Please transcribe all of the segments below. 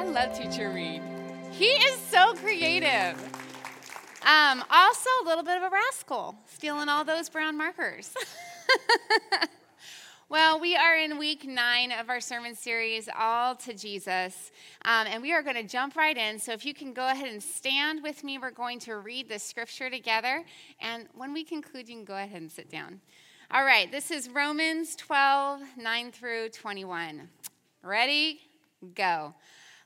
I love Teacher Reed. He is so creative. Um, also, a little bit of a rascal, stealing all those brown markers. well, we are in week nine of our sermon series, All to Jesus, um, and we are going to jump right in. So, if you can go ahead and stand with me, we're going to read the scripture together. And when we conclude, you can go ahead and sit down. All right, this is Romans 12, 9 through 21. Ready? Go.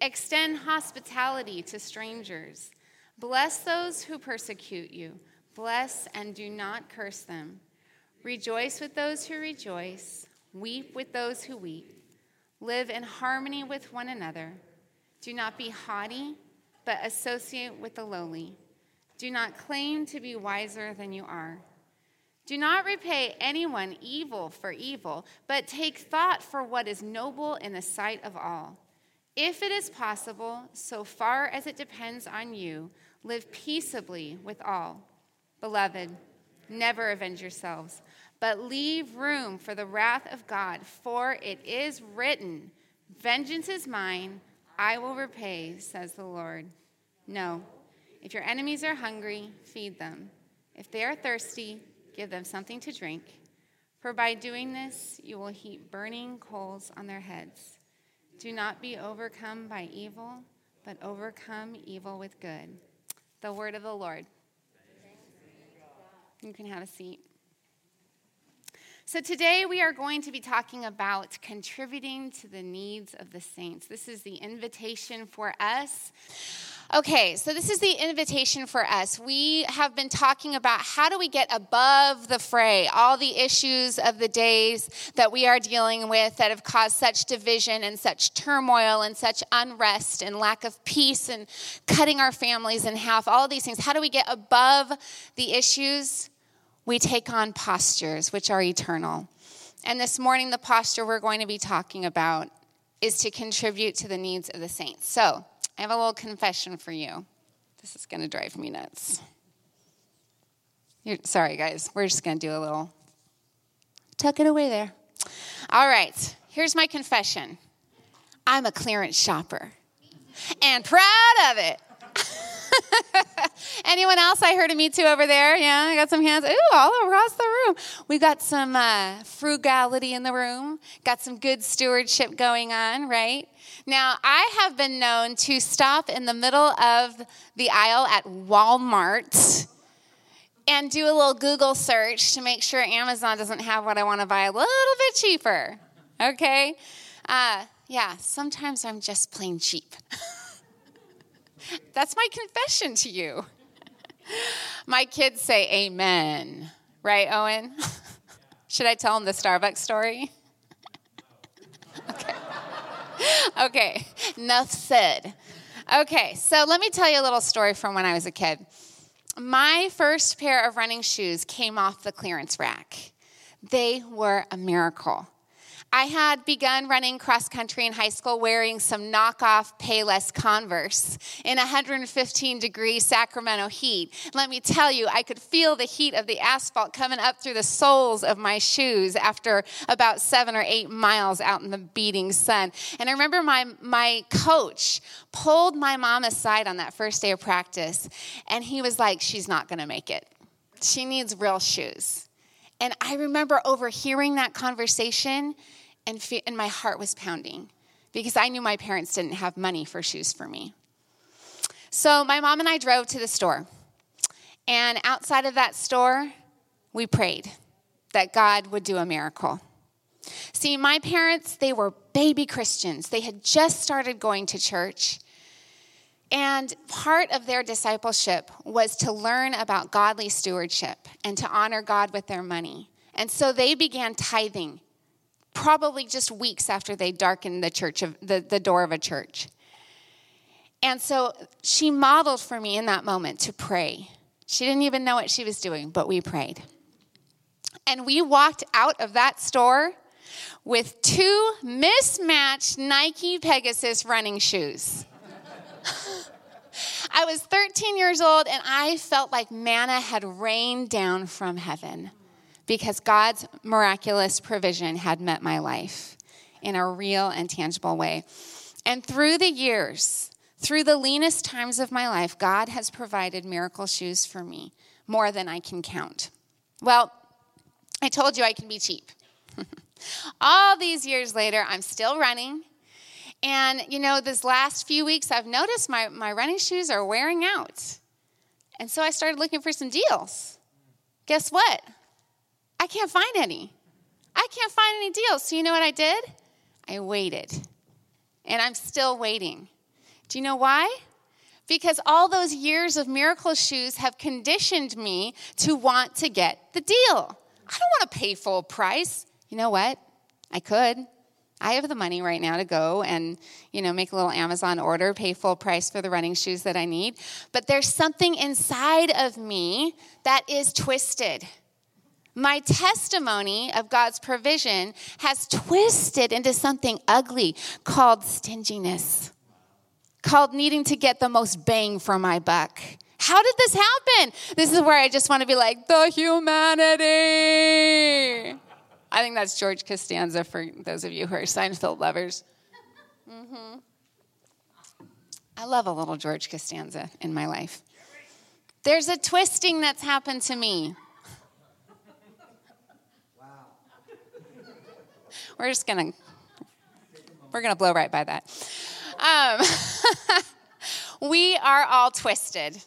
extend hospitality to strangers, bless those who persecute you, bless and do not curse them. Rejoice with those who rejoice, weep with those who weep. Live in harmony with one another. Do not be haughty, but associate with the lowly. Do not claim to be wiser than you are. Do not repay anyone evil for evil, but take thought for what is noble in the sight of all. If it is possible, so far as it depends on you, live peaceably with all. Beloved, never avenge yourselves, but leave room for the wrath of God, for it is written, Vengeance is mine, I will repay, says the Lord. No, if your enemies are hungry, feed them. If they are thirsty, Give them something to drink, for by doing this you will heap burning coals on their heads. Do not be overcome by evil, but overcome evil with good. The word of the Lord. You can have a seat. So, today we are going to be talking about contributing to the needs of the saints. This is the invitation for us. Okay, so this is the invitation for us. We have been talking about how do we get above the fray, all the issues of the days that we are dealing with that have caused such division and such turmoil and such unrest and lack of peace and cutting our families in half, all these things. How do we get above the issues? We take on postures which are eternal. And this morning, the posture we're going to be talking about is to contribute to the needs of the saints. So, I have a little confession for you. This is going to drive me nuts. You're, sorry, guys. We're just going to do a little tuck it away there. All right. Here's my confession I'm a clearance shopper and proud of it. Anyone else? I heard a me too over there. Yeah, I got some hands. Ooh, all across the room. We got some uh, frugality in the room. Got some good stewardship going on, right? Now, I have been known to stop in the middle of the aisle at Walmart and do a little Google search to make sure Amazon doesn't have what I want to buy a little bit cheaper. Okay? Uh, yeah, sometimes I'm just plain cheap. That's my confession to you. My kids say amen. Right, Owen? Should I tell them the Starbucks story? okay. Okay, enough said. Okay, so let me tell you a little story from when I was a kid. My first pair of running shoes came off the clearance rack. They were a miracle. I had begun running cross country in high school wearing some knockoff Payless Converse in 115 degree Sacramento heat. Let me tell you, I could feel the heat of the asphalt coming up through the soles of my shoes after about seven or eight miles out in the beating sun. And I remember my, my coach pulled my mom aside on that first day of practice, and he was like, She's not going to make it. She needs real shoes. And I remember overhearing that conversation and, fe- and my heart was pounding because I knew my parents didn't have money for shoes for me. So my mom and I drove to the store. And outside of that store, we prayed that God would do a miracle. See, my parents, they were baby Christians. They had just started going to church. And part of their discipleship was to learn about godly stewardship and to honor God with their money. And so they began tithing probably just weeks after they darkened the church of the, the door of a church. And so she modeled for me in that moment to pray. She didn't even know what she was doing, but we prayed. And we walked out of that store with two mismatched Nike Pegasus running shoes. I was 13 years old and I felt like manna had rained down from heaven because God's miraculous provision had met my life in a real and tangible way. And through the years, through the leanest times of my life, God has provided miracle shoes for me more than I can count. Well, I told you I can be cheap. All these years later, I'm still running. And, you know, this last few weeks, I've noticed my, my running shoes are wearing out. And so I started looking for some deals. Guess what? I can't find any. I can't find any deals. So, you know what I did? I waited. And I'm still waiting. Do you know why? Because all those years of miracle shoes have conditioned me to want to get the deal. I don't want to pay full price. You know what? I could. I have the money right now to go and, you know, make a little Amazon order, pay full price for the running shoes that I need. But there's something inside of me that is twisted. My testimony of God's provision has twisted into something ugly called stinginess, called needing to get the most bang for my buck. How did this happen? This is where I just want to be like, the humanity. I think that's George Costanza for those of you who are Seinfeld lovers. Mm-hmm. I love a little George Costanza in my life. There's a twisting that's happened to me. We're just gonna we're gonna blow right by that. Um, we are all twisted.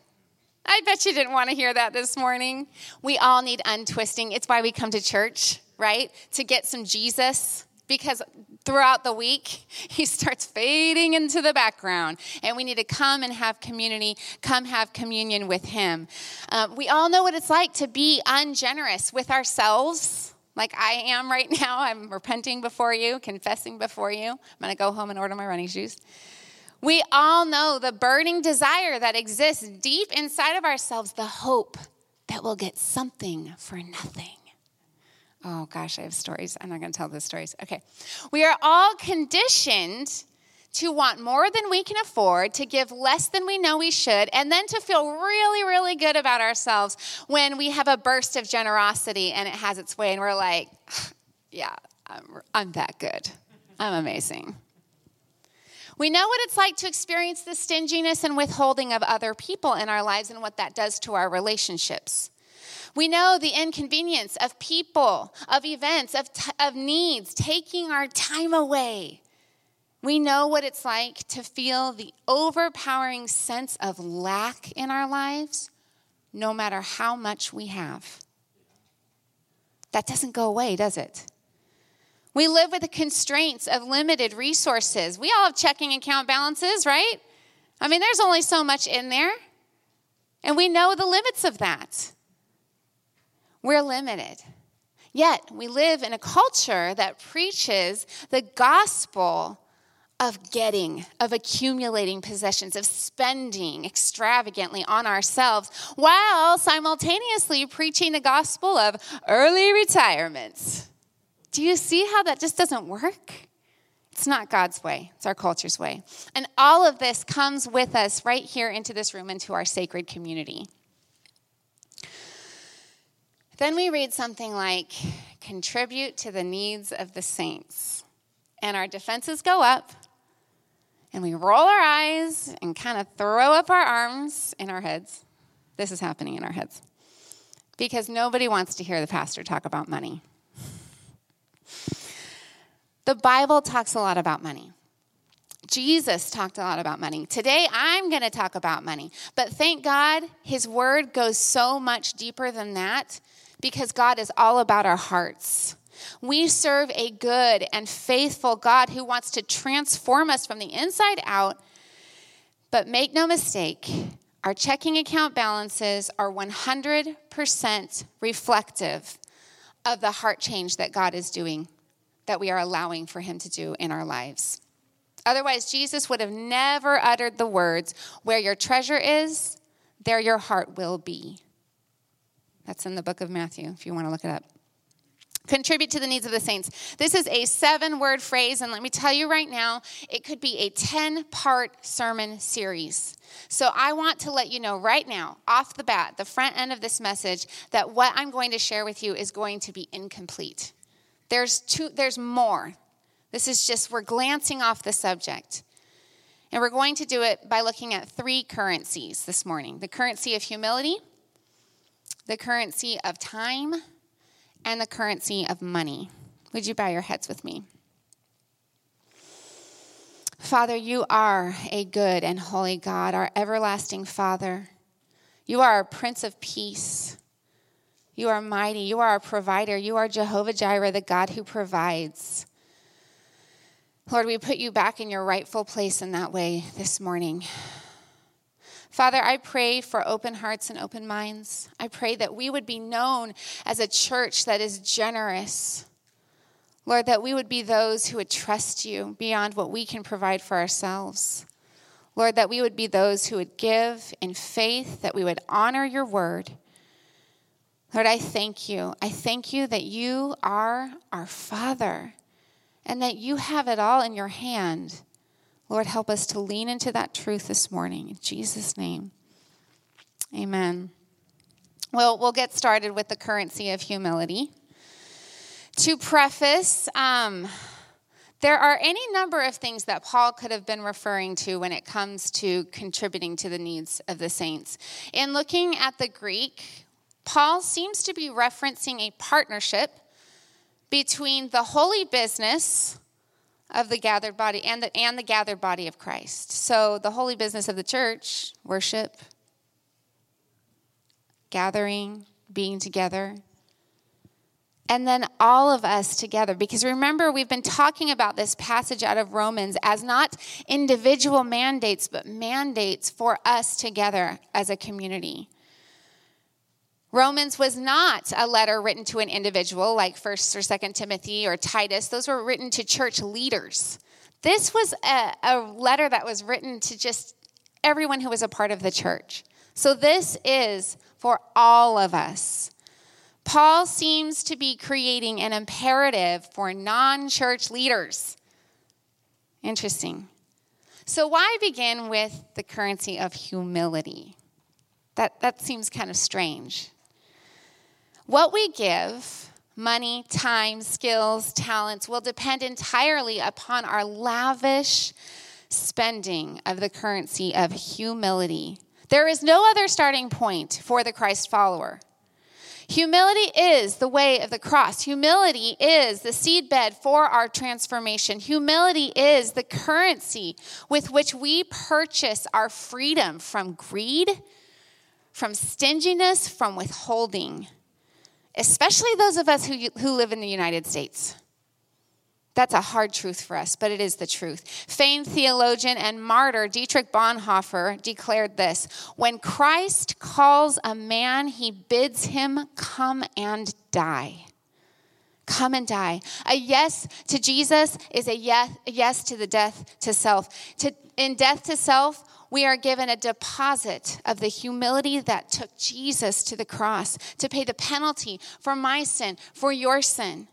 I bet you didn't want to hear that this morning. We all need untwisting. It's why we come to church right? To get some Jesus because throughout the week, he starts fading into the background. And we need to come and have community, come have communion with him. Uh, we all know what it's like to be ungenerous with ourselves. Like I am right now. I'm repenting before you, confessing before you. I'm going to go home and order my running shoes. We all know the burning desire that exists deep inside of ourselves, the hope that we'll get something for nothing. Oh gosh, I have stories. I'm not going to tell the stories. Okay. We are all conditioned to want more than we can afford, to give less than we know we should, and then to feel really, really good about ourselves when we have a burst of generosity and it has its way, and we're like, yeah, I'm, I'm that good. I'm amazing. We know what it's like to experience the stinginess and withholding of other people in our lives and what that does to our relationships. We know the inconvenience of people, of events, of, t- of needs, taking our time away. We know what it's like to feel the overpowering sense of lack in our lives, no matter how much we have. That doesn't go away, does it? We live with the constraints of limited resources. We all have checking account balances, right? I mean, there's only so much in there. And we know the limits of that. We're limited. Yet, we live in a culture that preaches the gospel of getting, of accumulating possessions, of spending extravagantly on ourselves, while simultaneously preaching the gospel of early retirement. Do you see how that just doesn't work? It's not God's way, it's our culture's way. And all of this comes with us right here into this room, into our sacred community. Then we read something like, contribute to the needs of the saints. And our defenses go up, and we roll our eyes and kind of throw up our arms in our heads. This is happening in our heads. Because nobody wants to hear the pastor talk about money. The Bible talks a lot about money. Jesus talked a lot about money. Today, I'm going to talk about money. But thank God, his word goes so much deeper than that because God is all about our hearts. We serve a good and faithful God who wants to transform us from the inside out. But make no mistake, our checking account balances are 100% reflective of the heart change that God is doing, that we are allowing for Him to do in our lives. Otherwise, Jesus would have never uttered the words, Where your treasure is, there your heart will be. That's in the book of Matthew, if you want to look it up. Contribute to the needs of the saints. This is a seven word phrase, and let me tell you right now, it could be a 10 part sermon series. So I want to let you know right now, off the bat, the front end of this message, that what I'm going to share with you is going to be incomplete. There's, two, there's more. This is just, we're glancing off the subject. And we're going to do it by looking at three currencies this morning the currency of humility, the currency of time, and the currency of money. Would you bow your heads with me? Father, you are a good and holy God, our everlasting Father. You are our Prince of Peace. You are mighty. You are our provider. You are Jehovah Jireh, the God who provides. Lord, we put you back in your rightful place in that way this morning. Father, I pray for open hearts and open minds. I pray that we would be known as a church that is generous. Lord, that we would be those who would trust you beyond what we can provide for ourselves. Lord, that we would be those who would give in faith, that we would honor your word. Lord, I thank you. I thank you that you are our Father and that you have it all in your hand. Lord, help us to lean into that truth this morning. In Jesus' name, amen. Well, we'll get started with the currency of humility. To preface, um, there are any number of things that Paul could have been referring to when it comes to contributing to the needs of the saints. In looking at the Greek, Paul seems to be referencing a partnership between the holy business of the gathered body and the, and the gathered body of Christ. So, the holy business of the church, worship, gathering, being together, and then all of us together. Because remember, we've been talking about this passage out of Romans as not individual mandates, but mandates for us together as a community. Romans was not a letter written to an individual like 1st or 2nd Timothy or Titus. Those were written to church leaders. This was a, a, letter that was written to just everyone who was a part of the church. So this is for all of us. Paul seems to be creating an imperative for non church leaders. Interesting. So, why begin with the currency of humility? That, that seems kind of strange. What we give, money, time, skills, talents, will depend entirely upon our lavish spending of the currency of humility. There is no other starting point for the Christ follower. Humility is the way of the cross. Humility is the seedbed for our transformation. Humility is the currency with which we purchase our freedom from greed, from stinginess, from withholding especially those of us who, who live in the United States. That's a hard truth for us, but it is the truth. Famed theologian and martyr Dietrich Bonhoeffer declared this When Christ calls a man, he bids him come and die. Come and die. A yes to Jesus is a yes, a yes to the death to self. To, in death to self, we are given a deposit of the humility that took Jesus to the cross to pay the penalty for my sin, for your sin.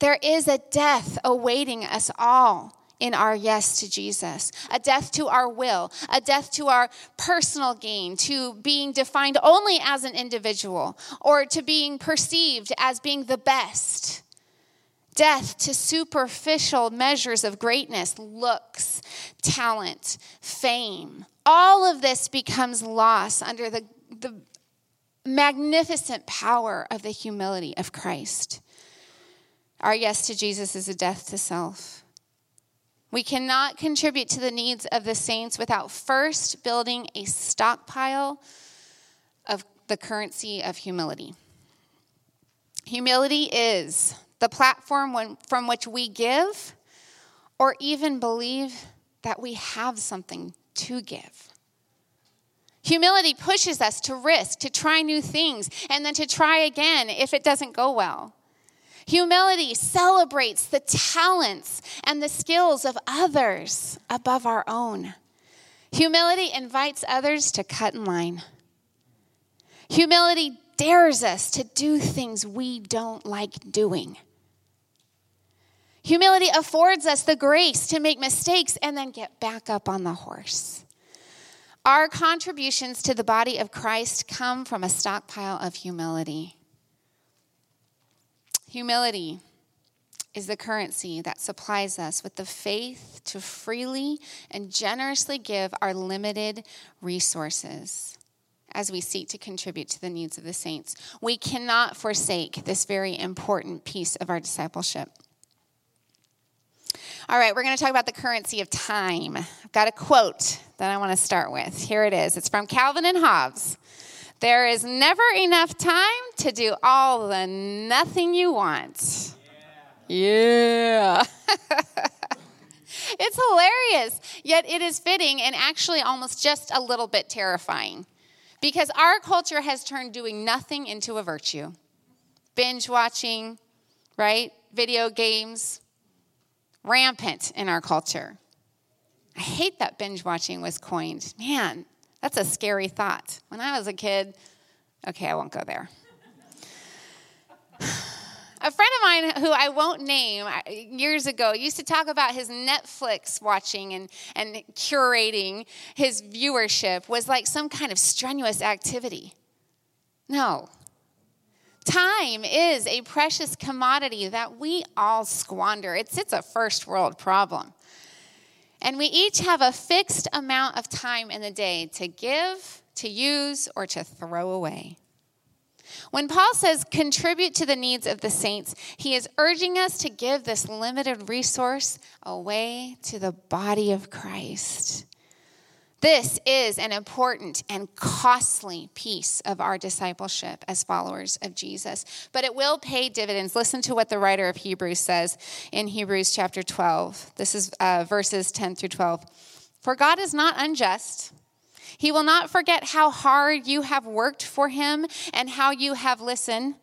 There is a death awaiting us all in our yes to Jesus, a death to our will, a death to our personal gain, to being defined only as an individual, or to being perceived as being the best death to superficial measures of greatness, looks, talent, fame. All of this becomes loss under the, the magnificent power of the humility of Christ. Our yes to Jesus is a death to self. We cannot contribute to the needs of the saints without first building a stockpile of the currency of humility. Humility is the platform when, from which we give or even believe that we have something to give. Humility pushes us to risk, to try new things, and then to try again if it doesn't go well. Humility celebrates the talents and the skills of others above our own. Humility invites others to cut in line. Humility dares us to do things we don't like doing. Humility affords us the grace to make mistakes and then get back up on the horse. Our contributions to the body of Christ come from a stockpile of humility. Humility is the currency that supplies us with the faith to freely and generously give our limited resources as we seek to contribute to the needs of the saints. We cannot forsake this very important piece of our discipleship. All right, we're going to talk about the currency of time. I've got a quote that I want to start with. Here it is. It's from Calvin and Hobbes. There is never enough time to do all the nothing you want. Yeah. yeah. it's hilarious, yet it is fitting and actually almost just a little bit terrifying. Because our culture has turned doing nothing into a virtue. Binge watching, right? Video games, rampant in our culture. I hate that binge watching was coined. Man, that's a scary thought. When I was a kid, okay, I won't go there. a friend of mine who I won't name years ago used to talk about his Netflix watching and, and curating his viewership was like some kind of strenuous activity. No. Time is a precious commodity that we all squander. It's, it's a first world problem. And we each have a fixed amount of time in the day to give, to use, or to throw away. When Paul says contribute to the needs of the saints, he is urging us to give this limited resource away to the body of Christ. This is an important and costly piece of our discipleship as followers of Jesus, but it will pay dividends. Listen to what the writer of Hebrews says in Hebrews chapter 12. This is uh, verses 10 through 12. For God is not unjust. He will not forget how hard you have worked for him and how you have listened,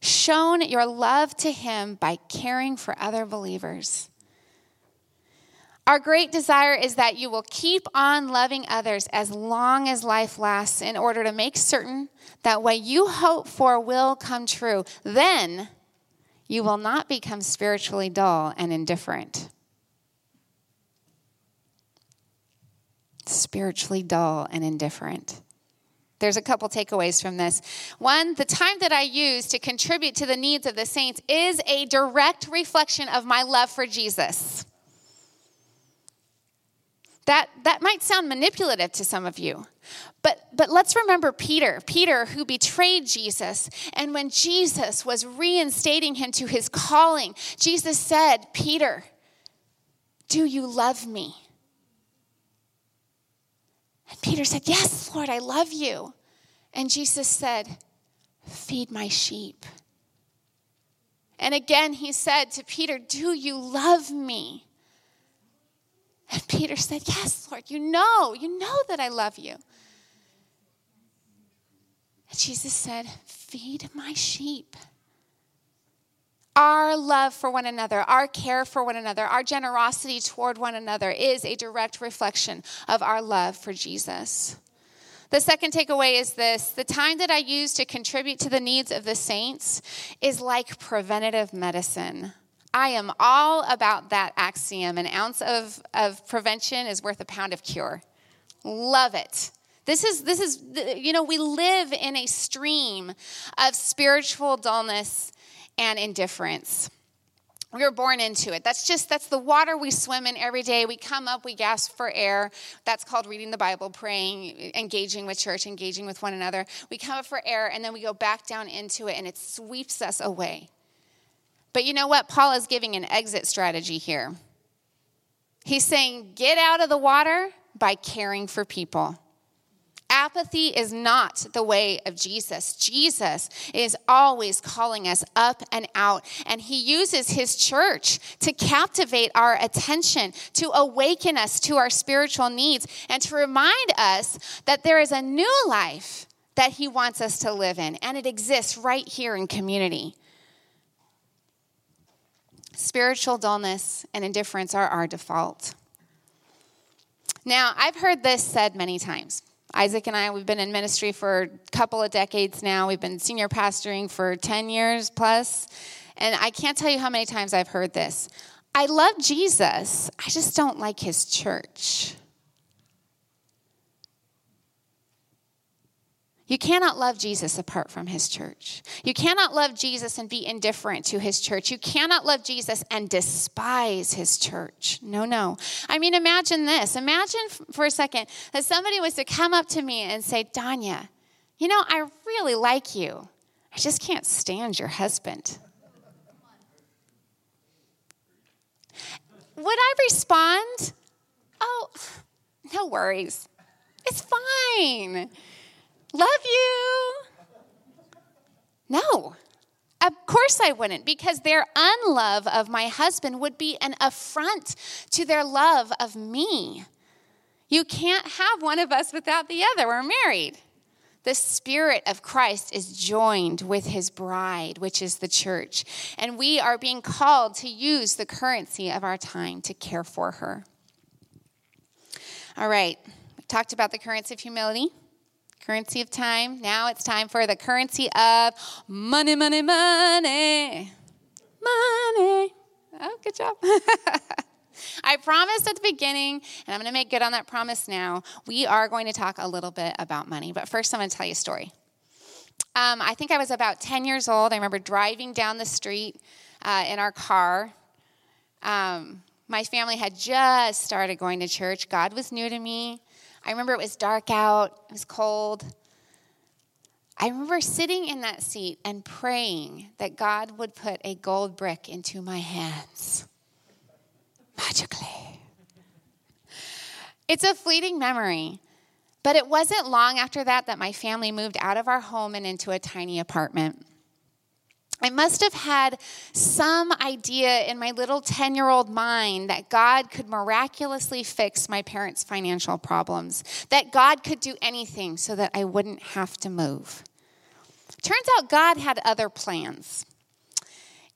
shown your love to him by caring for other believers. Our great desire is that you will keep on loving others as long as life lasts in order to make certain that what you hope for will come true. Then you will not become spiritually dull and indifferent. Spiritually dull and indifferent. There's a couple takeaways from this. One, the time that I use to contribute to the needs of the saints is a direct reflection of my love for Jesus. That, that might sound manipulative to some of you. But, but let's remember Peter, Peter who betrayed Jesus. And when Jesus was reinstating him to his calling, Jesus said, Peter, do you love me? And Peter said, Yes, Lord, I love you. And Jesus said, Feed my sheep. And again, he said to Peter, Do you love me? And Peter said, Yes, Lord, you know, you know that I love you. And Jesus said, Feed my sheep. Our love for one another, our care for one another, our generosity toward one another is a direct reflection of our love for Jesus. The second takeaway is this the time that I use to contribute to the needs of the saints is like preventative medicine. I am all about that axiom. An ounce of, of prevention is worth a pound of cure. Love it. This is, this is, you know, we live in a stream of spiritual dullness and indifference. We were born into it. That's just, that's the water we swim in every day. We come up, we gasp for air. That's called reading the Bible, praying, engaging with church, engaging with one another. We come up for air and then we go back down into it and it sweeps us away. But you know what? Paul is giving an exit strategy here. He's saying, get out of the water by caring for people. Apathy is not the way of Jesus. Jesus is always calling us up and out, and he uses his church to captivate our attention, to awaken us to our spiritual needs, and to remind us that there is a new life that he wants us to live in, and it exists right here in community. Spiritual dullness and indifference are our default. Now, I've heard this said many times. Isaac and I, we've been in ministry for a couple of decades now. We've been senior pastoring for 10 years plus. And I can't tell you how many times I've heard this. I love Jesus, I just don't like his church. You cannot love Jesus apart from his church. You cannot love Jesus and be indifferent to his church. You cannot love Jesus and despise his church. No, no. I mean, imagine this. Imagine for a second that somebody was to come up to me and say, Danya, you know, I really like you. I just can't stand your husband. Would I respond? Oh, no worries. It's fine. Love you. No. Of course I wouldn't, because their unlove of my husband would be an affront to their love of me. You can't have one of us without the other. We're married. The Spirit of Christ is joined with his bride, which is the church. And we are being called to use the currency of our time to care for her. All right, we talked about the currency of humility currency of time. Now it's time for the currency of money, money, money. Money. Oh, good job. I promised at the beginning, and I'm going to make good on that promise now. We are going to talk a little bit about money, but first I'm going to tell you a story. Um, I think I was about 10 years old. I remember driving down the street uh, in our car. Um, my family had just started going to church. God was new to me. I remember it was dark out, it was cold. I remember sitting in that seat and praying that God would put a gold brick into my hands magically. It's a fleeting memory, but it wasn't long after that that my family moved out of our home and into a tiny apartment. I must have had some idea in my little 10 year old mind that God could miraculously fix my parents' financial problems, that God could do anything so that I wouldn't have to move. Turns out God had other plans.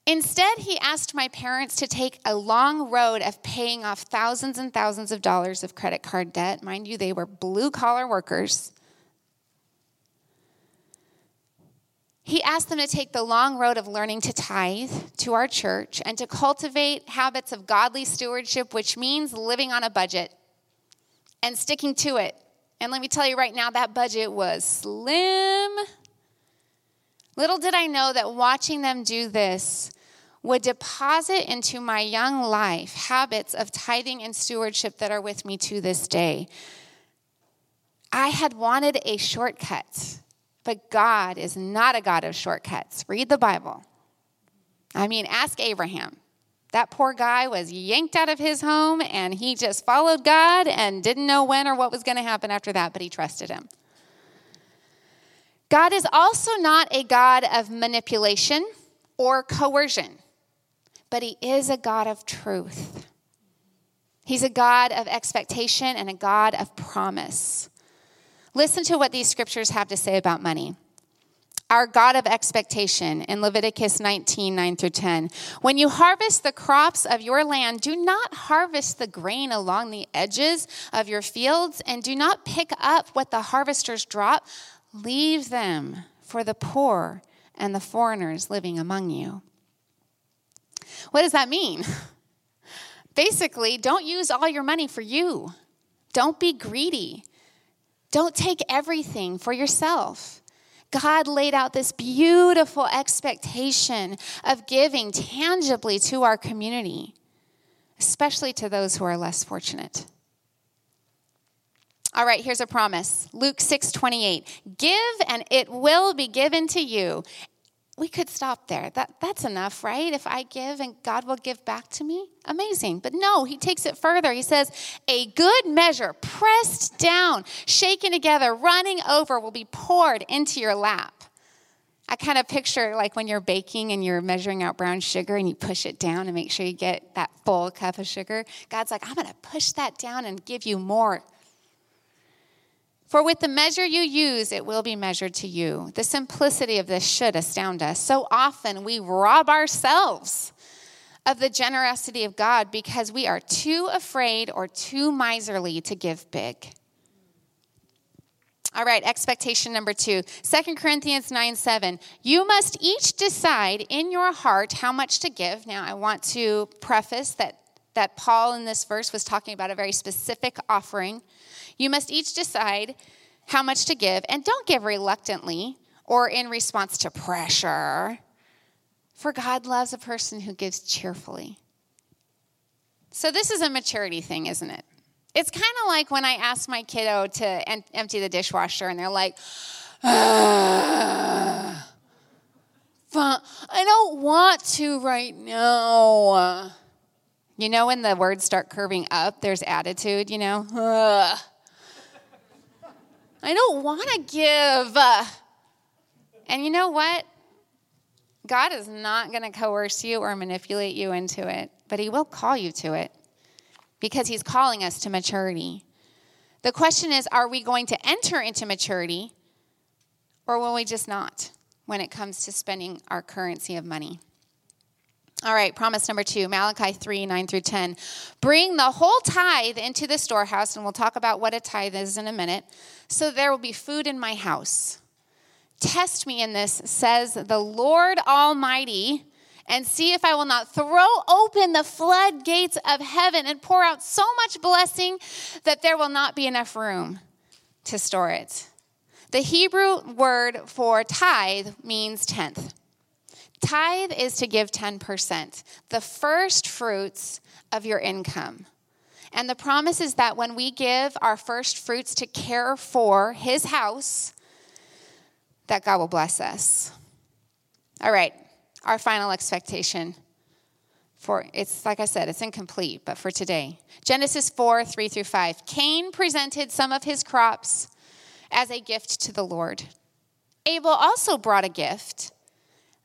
Instead, he asked my parents to take a long road of paying off thousands and thousands of dollars of credit card debt. Mind you, they were blue collar workers. He asked them to take the long road of learning to tithe to our church and to cultivate habits of godly stewardship, which means living on a budget and sticking to it. And let me tell you right now, that budget was slim. Little did I know that watching them do this would deposit into my young life habits of tithing and stewardship that are with me to this day. I had wanted a shortcut. But God is not a God of shortcuts. Read the Bible. I mean, ask Abraham. That poor guy was yanked out of his home and he just followed God and didn't know when or what was going to happen after that, but he trusted him. God is also not a God of manipulation or coercion, but he is a God of truth. He's a God of expectation and a God of promise. Listen to what these scriptures have to say about money. Our God of expectation in Leviticus 19, 9 through 10. When you harvest the crops of your land, do not harvest the grain along the edges of your fields, and do not pick up what the harvesters drop. Leave them for the poor and the foreigners living among you. What does that mean? Basically, don't use all your money for you. Don't be greedy. Don't take everything for yourself. God laid out this beautiful expectation of giving tangibly to our community, especially to those who are less fortunate. All right, here's a promise. Luke 6 28. Give and it will be given to you we could stop there. That, that's enough, right? If I give and God will give back to me, amazing. But no, he takes it further. He says, A good measure, pressed down, shaken together, running over, will be poured into your lap. I kind of picture like when you're baking and you're measuring out brown sugar and you push it down and make sure you get that full cup of sugar. God's like, I'm going to push that down and give you more for with the measure you use, it will be measured to you. The simplicity of this should astound us. So often we rob ourselves of the generosity of God because we are too afraid or too miserly to give big. All right, expectation number two. 2 Corinthians 9 7. You must each decide in your heart how much to give. Now, I want to preface that, that Paul in this verse was talking about a very specific offering. You must each decide how much to give, and don't give reluctantly or in response to pressure. For God loves a person who gives cheerfully. So, this is a maturity thing, isn't it? It's kind of like when I ask my kiddo to em- empty the dishwasher and they're like, ah, I don't want to right now. You know, when the words start curving up, there's attitude, you know? Ugh. I don't want to give. And you know what? God is not going to coerce you or manipulate you into it, but He will call you to it because He's calling us to maturity. The question is are we going to enter into maturity or will we just not when it comes to spending our currency of money? All right, promise number two, Malachi 3 9 through 10. Bring the whole tithe into the storehouse, and we'll talk about what a tithe is in a minute, so there will be food in my house. Test me in this, says the Lord Almighty, and see if I will not throw open the floodgates of heaven and pour out so much blessing that there will not be enough room to store it. The Hebrew word for tithe means tenth. Tithe is to give 10%, the first fruits of your income. And the promise is that when we give our first fruits to care for his house, that God will bless us. All right, our final expectation for it's like I said, it's incomplete, but for today. Genesis 4 3 through 5. Cain presented some of his crops as a gift to the Lord. Abel also brought a gift,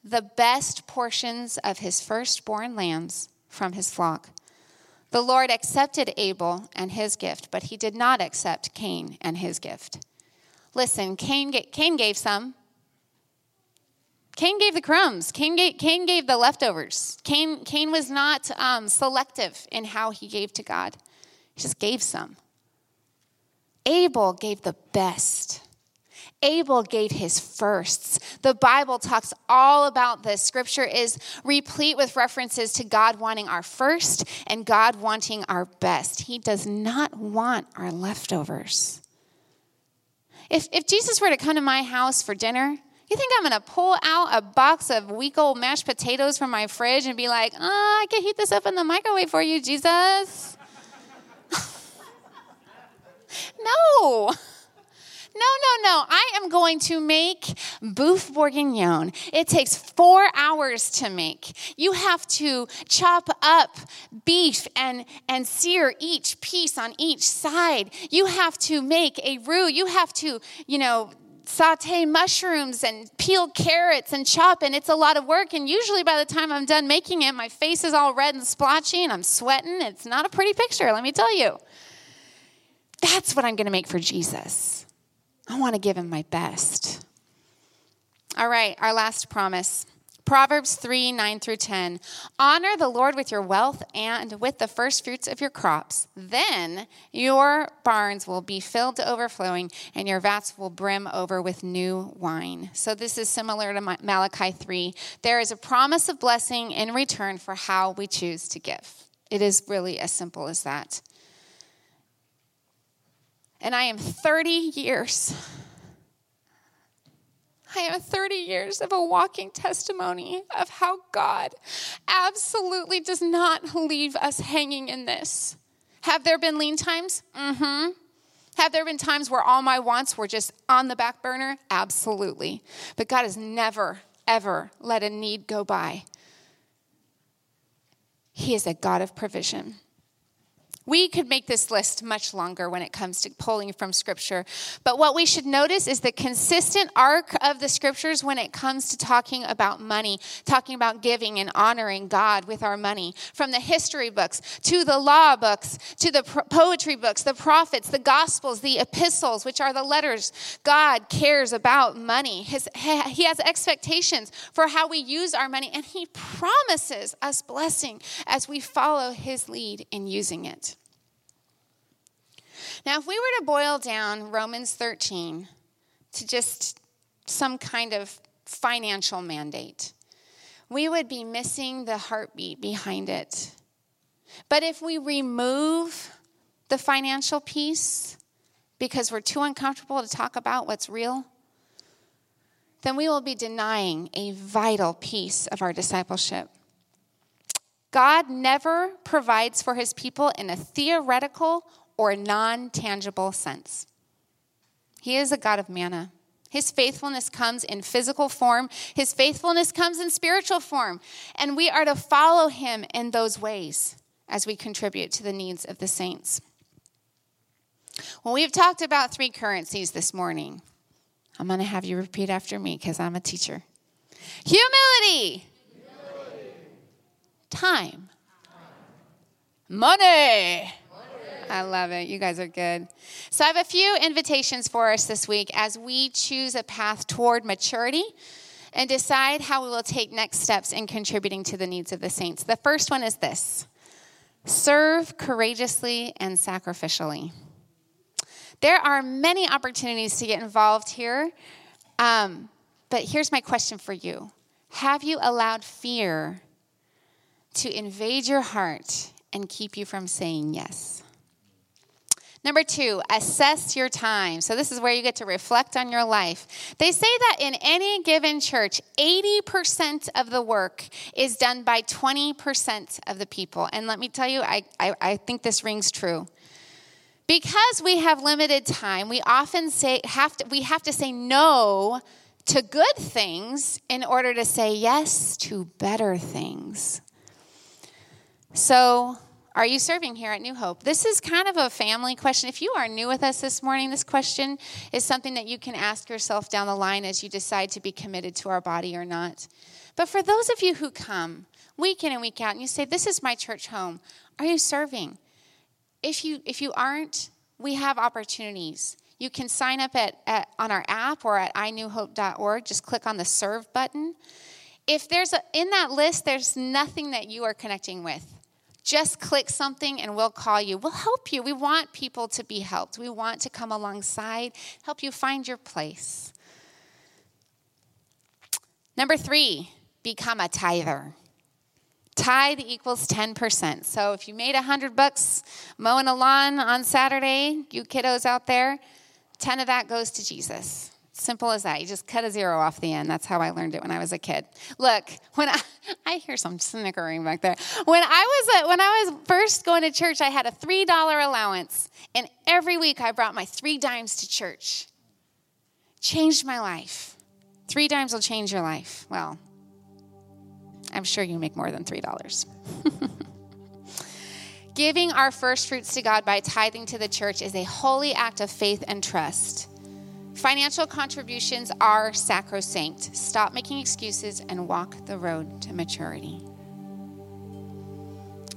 the best portions of his firstborn lambs from his flock. The Lord accepted Abel and his gift, but he did not accept Cain and his gift. Listen, Cain, Cain gave some. Cain gave the crumbs. Cain gave, Cain gave the leftovers. Cain, Cain was not um, selective in how he gave to God, he just gave some. Abel gave the best. Abel gave his firsts. The Bible talks all about this. Scripture is replete with references to God wanting our first and God wanting our best. He does not want our leftovers. If, if Jesus were to come to my house for dinner, you think I'm going to pull out a box of week old mashed potatoes from my fridge and be like, oh, I can heat this up in the microwave for you, Jesus? no. No. I am going to make boeuf bourguignon. It takes four hours to make. You have to chop up beef and, and sear each piece on each side. You have to make a roux. You have to, you know, saute mushrooms and peel carrots and chop, and it's a lot of work. And usually by the time I'm done making it, my face is all red and splotchy and I'm sweating. It's not a pretty picture, let me tell you. That's what I'm going to make for Jesus. I want to give him my best. All right, our last promise. Proverbs 3 9 through 10. Honor the Lord with your wealth and with the first fruits of your crops. Then your barns will be filled to overflowing, and your vats will brim over with new wine. So, this is similar to Malachi 3. There is a promise of blessing in return for how we choose to give. It is really as simple as that. And I am 30 years. I am 30 years of a walking testimony of how God absolutely does not leave us hanging in this. Have there been lean times? Mm hmm. Have there been times where all my wants were just on the back burner? Absolutely. But God has never, ever let a need go by. He is a God of provision. We could make this list much longer when it comes to pulling from Scripture. But what we should notice is the consistent arc of the Scriptures when it comes to talking about money, talking about giving and honoring God with our money. From the history books to the law books to the poetry books, the prophets, the Gospels, the epistles, which are the letters. God cares about money. His, he has expectations for how we use our money, and He promises us blessing as we follow His lead in using it. Now, if we were to boil down Romans 13 to just some kind of financial mandate, we would be missing the heartbeat behind it. But if we remove the financial piece because we're too uncomfortable to talk about what's real, then we will be denying a vital piece of our discipleship. God never provides for his people in a theoretical or non tangible sense. He is a God of manna. His faithfulness comes in physical form, His faithfulness comes in spiritual form. And we are to follow Him in those ways as we contribute to the needs of the saints. Well, we've talked about three currencies this morning. I'm going to have you repeat after me because I'm a teacher. Humility, Humility. Time. time, money, I love it. You guys are good. So, I have a few invitations for us this week as we choose a path toward maturity and decide how we will take next steps in contributing to the needs of the saints. The first one is this serve courageously and sacrificially. There are many opportunities to get involved here, um, but here's my question for you Have you allowed fear to invade your heart and keep you from saying yes? Number two, assess your time. So, this is where you get to reflect on your life. They say that in any given church, 80% of the work is done by 20% of the people. And let me tell you, I, I, I think this rings true. Because we have limited time, we often say, have to, we have to say no to good things in order to say yes to better things. So, are you serving here at New Hope? This is kind of a family question. If you are new with us this morning, this question is something that you can ask yourself down the line as you decide to be committed to our body or not. But for those of you who come week in and week out and you say, This is my church home, are you serving? If you, if you aren't, we have opportunities. You can sign up at, at on our app or at inewhope.org. Just click on the serve button. If there's a, in that list, there's nothing that you are connecting with just click something and we'll call you. We'll help you. We want people to be helped. We want to come alongside, help you find your place. Number three, become a tither. Tithe equals 10%. So if you made 100 bucks mowing a lawn on Saturday, you kiddos out there, 10 of that goes to Jesus. Simple as that. You just cut a zero off the end. That's how I learned it when I was a kid. Look, when I, I hear some snickering back there. When I was a, when I was first going to church, I had a three dollar allowance, and every week I brought my three dimes to church. Changed my life. Three dimes will change your life. Well, I'm sure you make more than three dollars. Giving our first fruits to God by tithing to the church is a holy act of faith and trust. Financial contributions are sacrosanct. Stop making excuses and walk the road to maturity.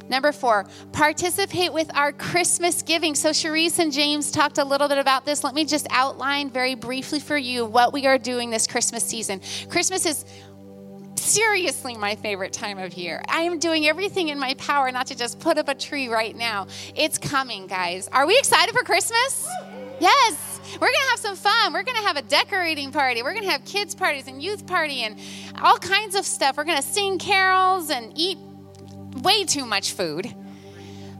Number four, participate with our Christmas giving. So, Cherise and James talked a little bit about this. Let me just outline very briefly for you what we are doing this Christmas season. Christmas is seriously my favorite time of year. I am doing everything in my power not to just put up a tree right now. It's coming, guys. Are we excited for Christmas? Yes. We're going to have some fun. We're going to have a decorating party. We're going to have kids' parties and youth party and all kinds of stuff. We're going to sing carols and eat way too much food.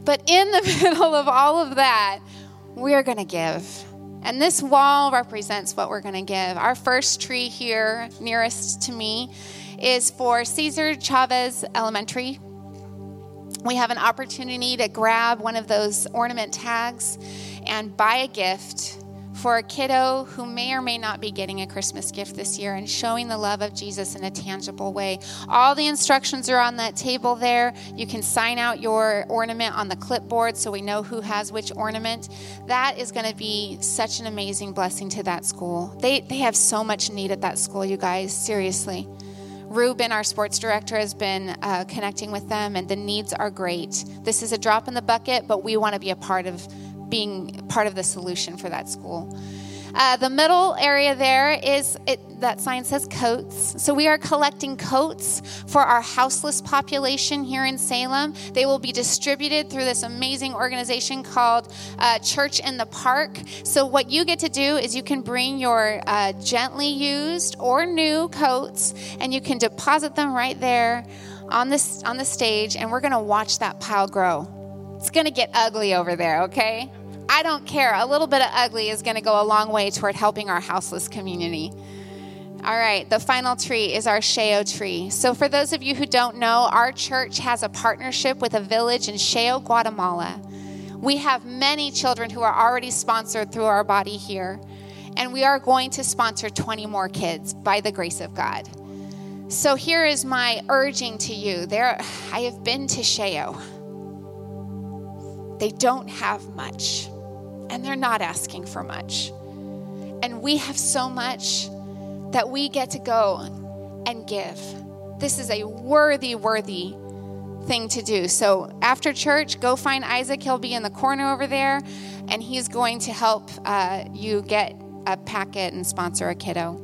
But in the middle of all of that, we're going to give. And this wall represents what we're going to give. Our first tree here, nearest to me, is for Cesar Chavez Elementary. We have an opportunity to grab one of those ornament tags and buy a gift for a kiddo who may or may not be getting a Christmas gift this year and showing the love of Jesus in a tangible way. All the instructions are on that table there. You can sign out your ornament on the clipboard so we know who has which ornament. That is going to be such an amazing blessing to that school. They, they have so much need at that school, you guys, seriously. Ruben, our sports director, has been uh, connecting with them, and the needs are great. This is a drop in the bucket, but we want to be a part of being part of the solution for that school. Uh, the middle area there is it, that sign says coats. So we are collecting coats for our houseless population here in Salem. They will be distributed through this amazing organization called uh, Church in the Park. So what you get to do is you can bring your uh, gently used or new coats and you can deposit them right there on this on the stage, and we're going to watch that pile grow. It's going to get ugly over there, okay? I don't care. A little bit of ugly is going to go a long way toward helping our houseless community. All right, the final tree is our Sheo tree. So, for those of you who don't know, our church has a partnership with a village in Sheo, Guatemala. We have many children who are already sponsored through our body here, and we are going to sponsor 20 more kids by the grace of God. So, here is my urging to you. There, I have been to Sheo. They don't have much and they're not asking for much. And we have so much that we get to go and give. This is a worthy, worthy thing to do. So after church, go find Isaac. He'll be in the corner over there, and he's going to help uh, you get a packet and sponsor a kiddo.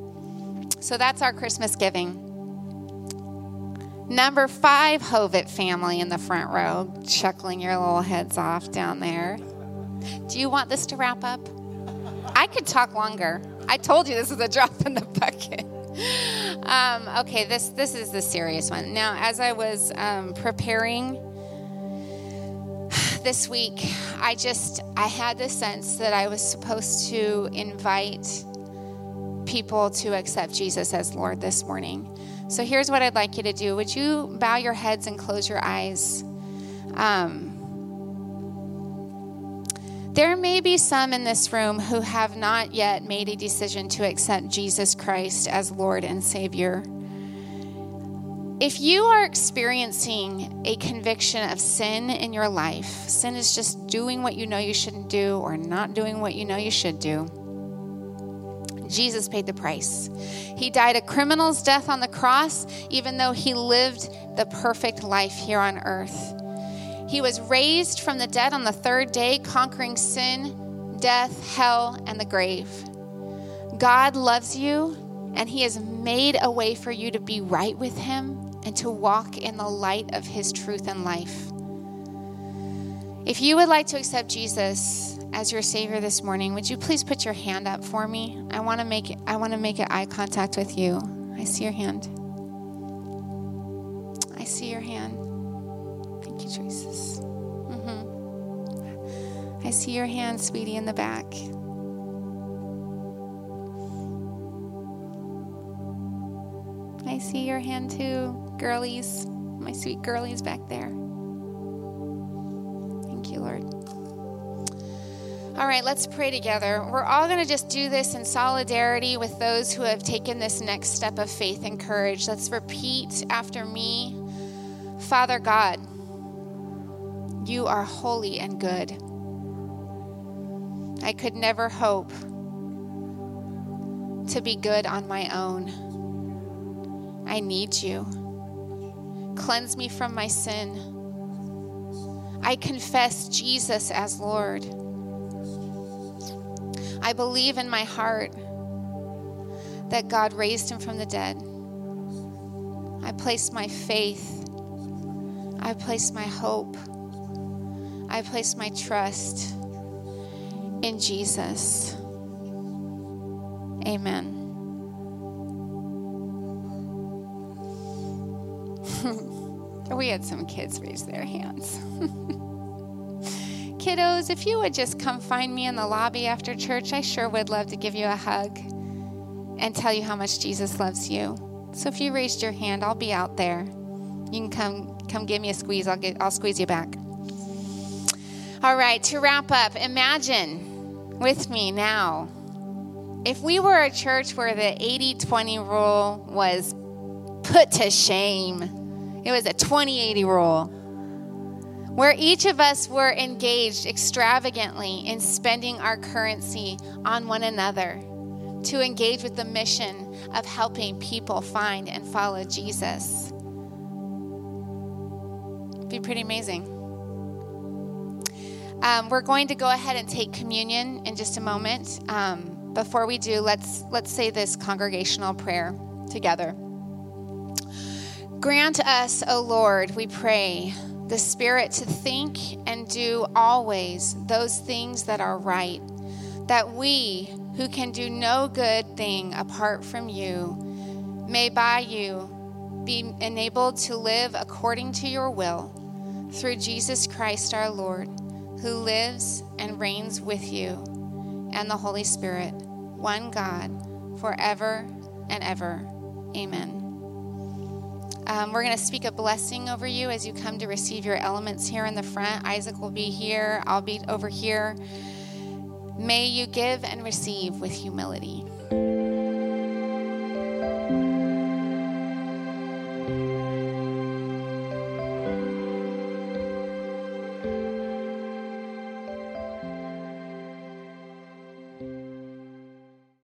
So that's our Christmas giving. Number five, Hovitt family in the front row, chuckling your little heads off down there. Do you want this to wrap up? I could talk longer. I told you this is a drop in the bucket. Um, okay, this this is the serious one. Now, as I was um, preparing this week, I just I had the sense that I was supposed to invite people to accept Jesus as Lord this morning. So here's what I'd like you to do. Would you bow your heads and close your eyes? Um, there may be some in this room who have not yet made a decision to accept Jesus Christ as Lord and Savior. If you are experiencing a conviction of sin in your life, sin is just doing what you know you shouldn't do or not doing what you know you should do. Jesus paid the price. He died a criminal's death on the cross, even though he lived the perfect life here on earth. He was raised from the dead on the third day, conquering sin, death, hell, and the grave. God loves you, and He has made a way for you to be right with Him and to walk in the light of His truth and life. If you would like to accept Jesus as your Savior this morning, would you please put your hand up for me? I want to make I want to make eye contact with you. I see your hand. I see your hand. Thank you, Jesus. Mm-hmm. I see your hand, sweetie, in the back. I see your hand too, girlies. My sweet girlies back there. Thank you, Lord. All right, let's pray together. We're all going to just do this in solidarity with those who have taken this next step of faith and courage. Let's repeat after me Father God, you are holy and good. I could never hope to be good on my own. I need you. Cleanse me from my sin. I confess Jesus as Lord. I believe in my heart that God raised him from the dead. I place my faith, I place my hope I place my trust in Jesus. Amen. we had some kids raise their hands. Kiddos, if you would just come find me in the lobby after church, I sure would love to give you a hug and tell you how much Jesus loves you. So if you raised your hand, I'll be out there. You can come come give me a squeeze. I'll get I'll squeeze you back. All right, to wrap up, imagine with me now if we were a church where the 80 20 rule was put to shame, it was a 20 80 rule, where each of us were engaged extravagantly in spending our currency on one another to engage with the mission of helping people find and follow Jesus. It'd be pretty amazing. Um, we're going to go ahead and take communion in just a moment. Um, before we do, let's let's say this congregational prayer together. Grant us, O Lord, we pray, the spirit to think and do always those things that are right, that we, who can do no good thing apart from you, may by you be enabled to live according to your will through Jesus Christ our Lord, who lives and reigns with you and the Holy Spirit, one God, forever and ever. Amen. Um, we're going to speak a blessing over you as you come to receive your elements here in the front. Isaac will be here, I'll be over here. May you give and receive with humility.